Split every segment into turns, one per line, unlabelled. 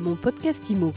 Mon podcast IMO.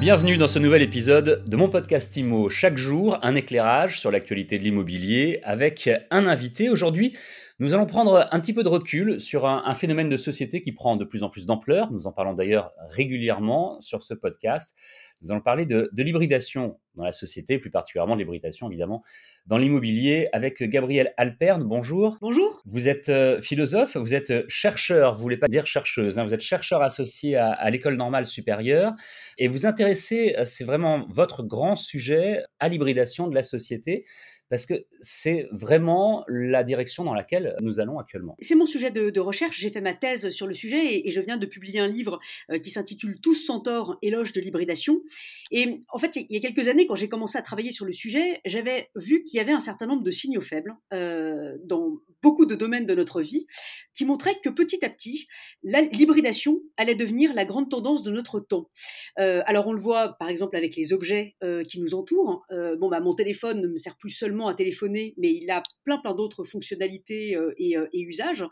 Bienvenue dans ce nouvel épisode de mon podcast IMO. Chaque jour, un éclairage sur l'actualité de l'immobilier avec un invité. Aujourd'hui, nous allons prendre un petit peu de recul sur un, un, phénomène de société qui prend de plus en plus d'ampleur. Nous en parlons d'ailleurs régulièrement sur ce podcast. Nous allons parler de, de l'hybridation dans la société, plus particulièrement de l'hybridation évidemment dans l'immobilier avec Gabriel Alperne. Bonjour.
Bonjour.
Vous êtes euh, philosophe, vous êtes chercheur, vous voulez pas dire chercheuse, hein, vous êtes chercheur associé à, à l'école normale supérieure et vous intéressez, euh, c'est vraiment votre grand sujet, à l'hybridation de la société parce que c'est vraiment la direction dans laquelle nous allons actuellement.
C'est mon sujet de, recherche. J'ai fait ma thèse sur le sujet et, je viens de publier un livre euh, qui s'intitule Tous sans tort, éloge de l'hybridation. Et en fait, il y a quelques années, quand j'ai commencé à travailler sur le sujet, j'avais vu qu'il y avait un certain nombre de signaux faibles euh, dans beaucoup de domaines de notre vie qui montraient que petit à petit, l'hybridation allait devenir la grande tendance de notre temps. Euh, alors on le voit par exemple avec les objets qui nous entourent. Euh, bon, bah, mon téléphone ne me sert plus seulement à téléphoner, mais il a plein plein d'autres fonctionnalités euh, et, euh, et, usages.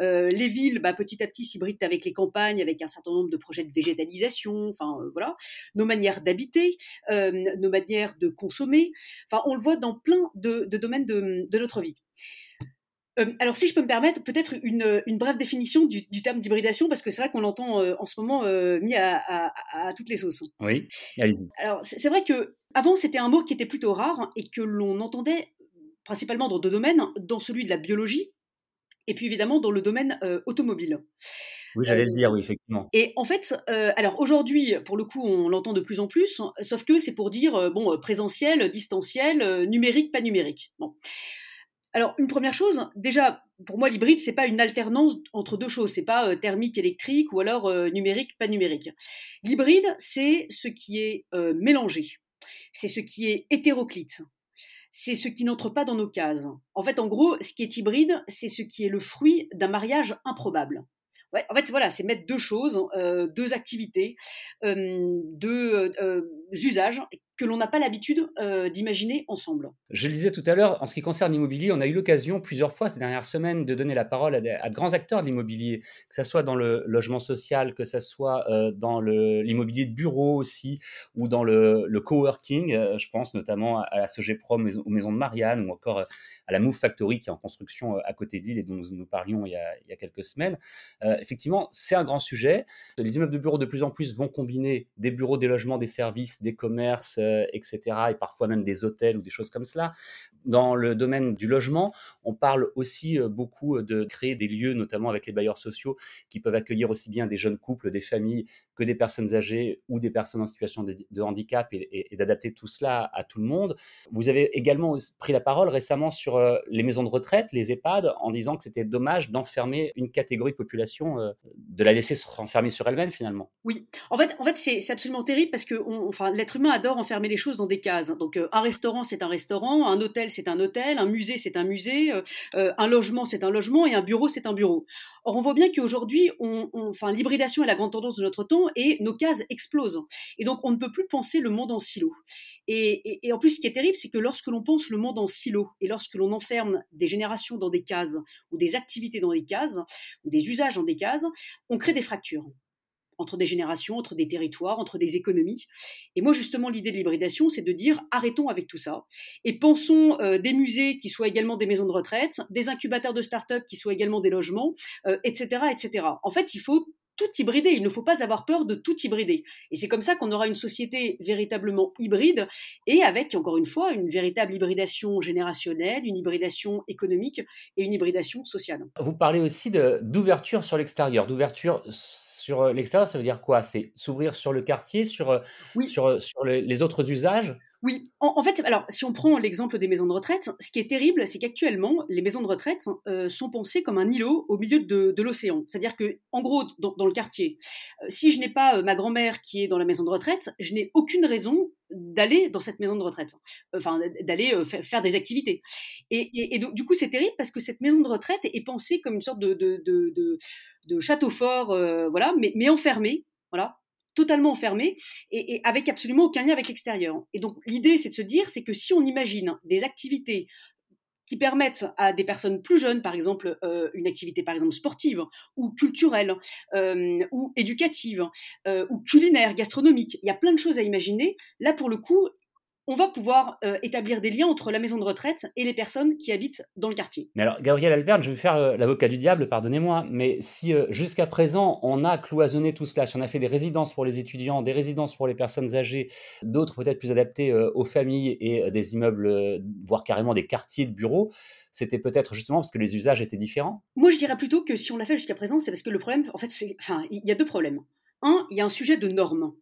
Euh, les villes, bah, petit à petit, s'hybrident avec les campagnes, avec un certain nombre de projets de végétalisation. Enfin voilà, nos manières d'habiter, nos manières de consommer. Enfin, on le voit dans plein de, de domaines de, de notre vie. Euh, alors, si je peux me permettre, peut-être une, une, brève définition du, du terme d'hybridation, parce que c'est vrai qu'on l'entend euh, en ce moment euh, mis à, à, à, toutes les sauces.
Oui, allez-y.
Alors, c'est vrai que avant c'était un mot qui était plutôt rare et que l'on entendait principalement dans deux domaines, dans celui de la biologie et puis évidemment dans le domaine automobile.
Oui, j'allais euh, le dire, oui, effectivement.
Et en fait, euh, alors aujourd'hui, pour le coup, on l'entend de plus en plus, sauf que c'est pour dire, bon, présentiel, distanciel, numérique, pas numérique. Bon. Alors, une première chose, déjà, pour moi, l'hybride, c'est pas une alternance entre deux choses. C'est pas euh, thermique, électrique ou alors euh, numérique, pas numérique. L'hybride, c'est ce qui est euh, mélangé. C'est ce qui est hétéroclite. C'est ce qui n'entre pas dans nos cases. En fait, en gros, ce qui est hybride, c'est ce qui est le fruit d'un mariage improbable. En fait, voilà, c'est mettre deux choses, euh, deux activités, euh, deux euh, usages que l'on n'a pas l'habitude euh, d'imaginer ensemble.
Je le disais tout à l'heure, en ce qui concerne l'immobilier, on a eu l'occasion plusieurs fois ces dernières semaines de donner la parole à, de grands acteurs de l'immobilier, que ce soit dans le logement social, que ce soit euh, dans l'immobilier de bureau aussi, ou dans le, coworking. Euh, je pense notamment à, à la Sogeprom, aux maisons de Marianne, ou encore à la Move Factory qui est en construction à côté de l'île et dont nous, parlions il y, a, il y a quelques semaines. effectivement, c'est un grand sujet. Les immeubles de bureaux de plus en plus vont combiner des bureaux, des logements, des services, des commerces, euh, etc., et parfois même des hôtels ou des choses comme cela. Dans le domaine du logement, on parle aussi euh, beaucoup de créer des lieux, notamment avec les bailleurs sociaux, qui peuvent accueillir aussi bien des jeunes couples, des familles, que des personnes âgées ou des personnes en situation de, handicap, et, d'adapter tout cela à tout le monde. Vous avez également pris la parole récemment sur euh, les maisons de retraite, les EHPAD, en disant que c'était dommage d'enfermer une catégorie de population, de la laisser se renfermer sur elle-même finalement.
Oui, en fait, en fait c'est absolument terrible parce que on, l'être humain adore enfermer les choses dans des cases. Donc, euh, un restaurant, c'est un restaurant, un hôtel, c'est un hôtel, un musée, c'est un musée, euh, euh, un logement, c'est un logement, et un bureau, c'est un bureau. Or, on voit bien qu'aujourd'hui, on, enfin, l'hybridation est la grande tendance de notre temps et nos cases explosent. Et donc, on ne peut plus penser le monde en silo. Et, et, et en plus, ce qui est terrible, c'est que lorsque l'on pense le monde en silo et lorsque l'on enferme des générations dans des cases ou des activités dans des cases ou des usages dans des cases, on crée des fractures entre des générations, entre des territoires, entre des économies. Et moi, justement, l'idée de l'hybridation, c'est de dire arrêtons avec tout ça et pensons euh, des musées qui soient également des maisons de retraite, des incubateurs de start-up qui soient également des logements, euh, etc., etc. En fait, il faut tout hybrider. Il ne faut pas avoir peur de tout hybrider. Et c'est comme ça qu'on aura une société véritablement hybride et avec, encore une fois, une véritable hybridation générationnelle, une hybridation économique et une hybridation sociale.
Vous parlez aussi d'ouverture sur l'extérieur, d'ouverture sur l'extérieur, ça veut dire quoi? C'est s'ouvrir sur le quartier, sur, oui. sur, sur les, les autres usages?
Oui, en, fait, alors si on prend l'exemple des maisons de retraite, ce qui est terrible, c'est qu'actuellement, les maisons de retraite euh, sont pensées comme un îlot au milieu de, l'océan. C'est-à-dire que, en gros, dans, le quartier, euh, si je n'ai pas euh, ma grand-mère qui est dans la maison de retraite, je n'ai aucune raison d'aller dans cette maison de retraite, enfin d'aller faire des activités. Et, du coup, c'est terrible parce que cette maison de retraite est pensée comme une sorte de, château fort, voilà, mais, mais enfermé, voilà, totalement enfermé et, et, avec absolument aucun lien avec l'extérieur. Et donc l'idée, c'est de se dire, c'est que si on imagine des activités qui permettent à des personnes plus jeunes, par exemple euh, une activité par exemple sportive ou culturelle euh, ou éducative euh, ou culinaire, gastronomique. Il y a plein de choses à imaginer. Là, pour le coup, on va pouvoir euh, établir des liens entre la maison de retraite et les personnes qui habitent dans le quartier.
Mais alors, Gabriel Albert, je vais faire euh, l'avocat du diable, pardonnez-moi, mais si euh, jusqu'à présent on a cloisonné tout cela, si on a fait des résidences pour les étudiants, des résidences pour les personnes âgées, d'autres peut-être plus adaptées aux familles et des immeubles, voire carrément des quartiers de bureaux, c'était peut-être justement parce que les usages étaient différents
Moi, je dirais plutôt que si on l'a fait jusqu'à présent, c'est parce que le problème, en fait, enfin, il y a deux problèmes. Un, il y a un sujet de normes.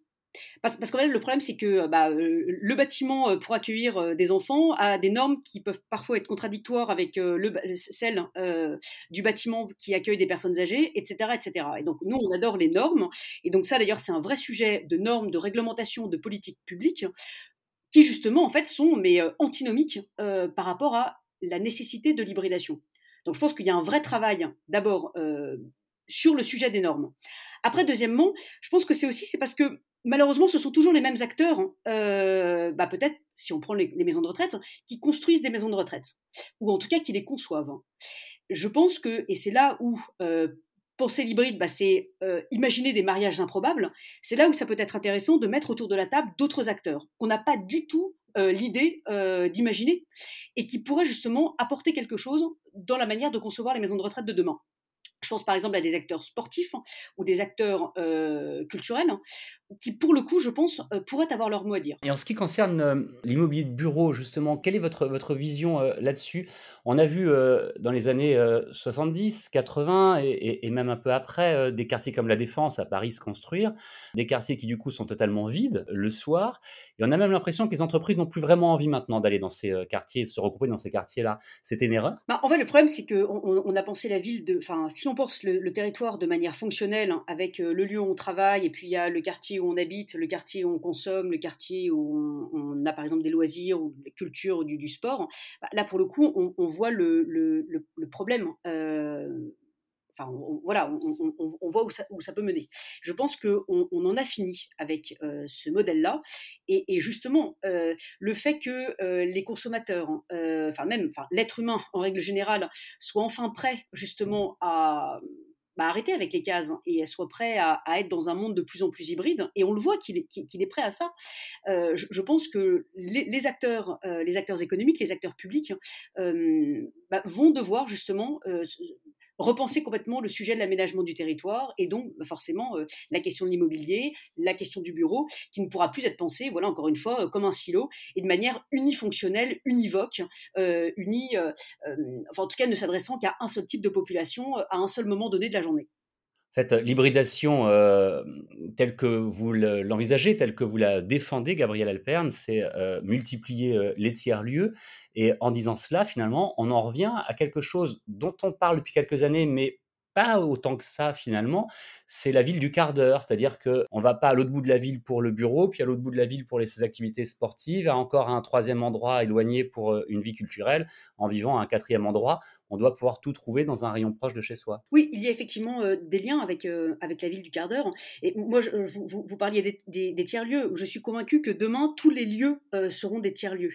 Parce, parce fait, le problème, c'est que bah, euh, le bâtiment euh, pour accueillir euh, des enfants a des normes qui peuvent parfois être contradictoires avec le, celles du bâtiment qui accueille des personnes âgées, etc., etc. Et donc, nous, on adore les normes. Et donc, ça, d'ailleurs, c'est un vrai sujet de normes, de réglementation, de politique publique, qui, justement, en fait, sont mais, antinomiques par rapport à la nécessité de l'hybridation. Donc, je pense qu'il y a un vrai travail, d'abord, sur le sujet des normes. Après, deuxièmement, je pense que c'est aussi c'est parce que malheureusement, ce sont toujours les mêmes acteurs, hein. euh, bah peut-être, si on prend les, maisons de retraite, qui construisent des maisons de retraite, ou en tout cas qui les conçoivent. Hein. Je pense que, et c'est là où euh, penser l'hybride, bah, c'est euh, imaginer des mariages improbables, c'est là où ça peut être intéressant de mettre autour de la table d'autres acteurs qu'on n'a pas du tout l'idée d'imaginer et qui pourraient justement apporter quelque chose dans la manière de concevoir les maisons de retraite de demain. Je pense par exemple à des acteurs sportifs hein, ou des acteurs euh, culturels hein, qui, pour le coup, je pense, euh, pourraient avoir leur mot à dire.
Et en ce qui concerne euh, l'immobilier de bureau, justement, quelle est votre, votre vision là-dessus? On a vu dans les années 70, 80 et, et, même un peu après des quartiers comme la Défense à Paris se construire, des quartiers qui du coup sont totalement vides le soir. Et on a même l'impression que les entreprises n'ont plus vraiment envie maintenant d'aller dans ces quartiers, de se regrouper dans ces quartiers-là. C'était une erreur?
Bah, En fait, le problème, c'est qu'on on a pensé la ville de. Enfin, si on pense le, territoire de manière fonctionnelle, hein, avec euh, le lieu où on travaille, et puis il y a le quartier où on habite, le quartier où on consomme, le quartier où on, a par exemple des loisirs ou de la culture ou du, sport, bah, là pour le coup, on, voit le, problème. Euh, enfin, voilà, on, voit où ça, peut mener. Je pense qu'on on en a fini avec euh, ce modèle-là, et, justement, le fait que les consommateurs, enfin même l'être humain en règle générale, soit enfin prêt justement à bah, arrêter avec les cases et soit prêt à, être dans un monde de plus en plus hybride. Et on le voit qu'il est, est, prêt à ça. je, pense que les, acteurs, les acteurs économiques, les acteurs publics bah, vont devoir justement repenser complètement le sujet de l'aménagement du territoire et donc bah, forcément euh, la question de l'immobilier, la question du bureau, qui ne pourra plus être pensée, voilà encore une fois, euh, comme un silo et de manière unifonctionnelle, univoque, euh, unie, enfin en tout cas ne s'adressant qu'à un seul type de population à un seul moment donné de la journée.
Fait, l'hybridation telle que vous l'envisagez, telle que vous la défendez, Gabriel Alperne, c'est multiplier les tiers-lieux. Et en disant cela, finalement, on en revient à quelque chose dont on parle depuis quelques années, mais pas autant que ça finalement, c'est la ville du quart d'heure, c'est-à-dire qu'on ne va pas à l'autre bout de la ville pour le bureau, puis à l'autre bout de la ville pour les, ses activités sportives, à encore un troisième endroit éloigné pour euh, une vie culturelle, en vivant à un quatrième endroit. On doit pouvoir tout trouver dans un rayon proche de chez soi.
Oui, il y a effectivement euh, des liens avec, euh, avec la ville du quart d'heure. Et moi, vous, vous, parliez des, tiers-lieux. Je suis convaincue que demain, tous les lieux seront des tiers-lieux.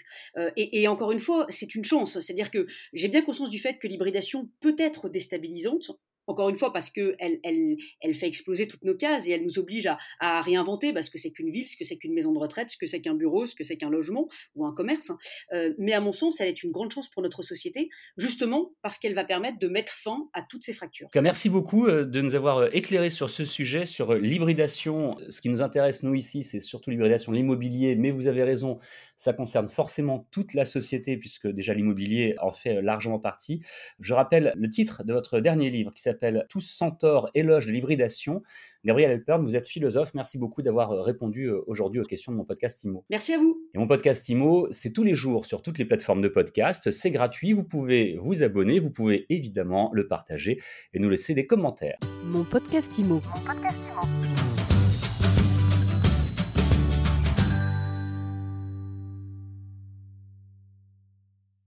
Et encore une fois, c'est une chance. C'est-à-dire que j'ai bien conscience du fait que l'hybridation peut être déstabilisante encore une fois, parce qu'elle elle, fait exploser toutes nos cases et elle nous oblige à, réinventer parce que c'est qu'une ville, ce que c'est qu'une maison de retraite, ce que c'est qu'un bureau, ce que c'est qu'un logement ou un commerce. Euh, mais à mon sens, elle est une grande chance pour notre société, justement parce qu'elle va permettre de mettre fin à toutes ces fractures.
Merci beaucoup euh, de nous avoir euh, éclairé sur ce sujet, sur l'hybridation. Ce qui nous intéresse, nous, ici, c'est surtout l'hybridation, l'immobilier, mais vous avez raison, ça concerne forcément toute la société puisque déjà l'immobilier en fait largement partie. Je rappelle le titre de votre dernier livre qui s'appelle s'appelle Tous sans tort, éloge de l'hybridation. Gabriel Elpern, vous êtes philosophe. Merci beaucoup d'avoir euh, répondu euh, aujourd'hui aux questions de mon podcast IMO.
Merci à vous.
Et mon podcast IMO, c'est tous les jours sur toutes les plateformes de podcast. C'est gratuit. Vous pouvez vous abonner. Vous pouvez évidemment le partager et nous laisser des commentaires.
Mon podcast IMO. Mon podcast IMO.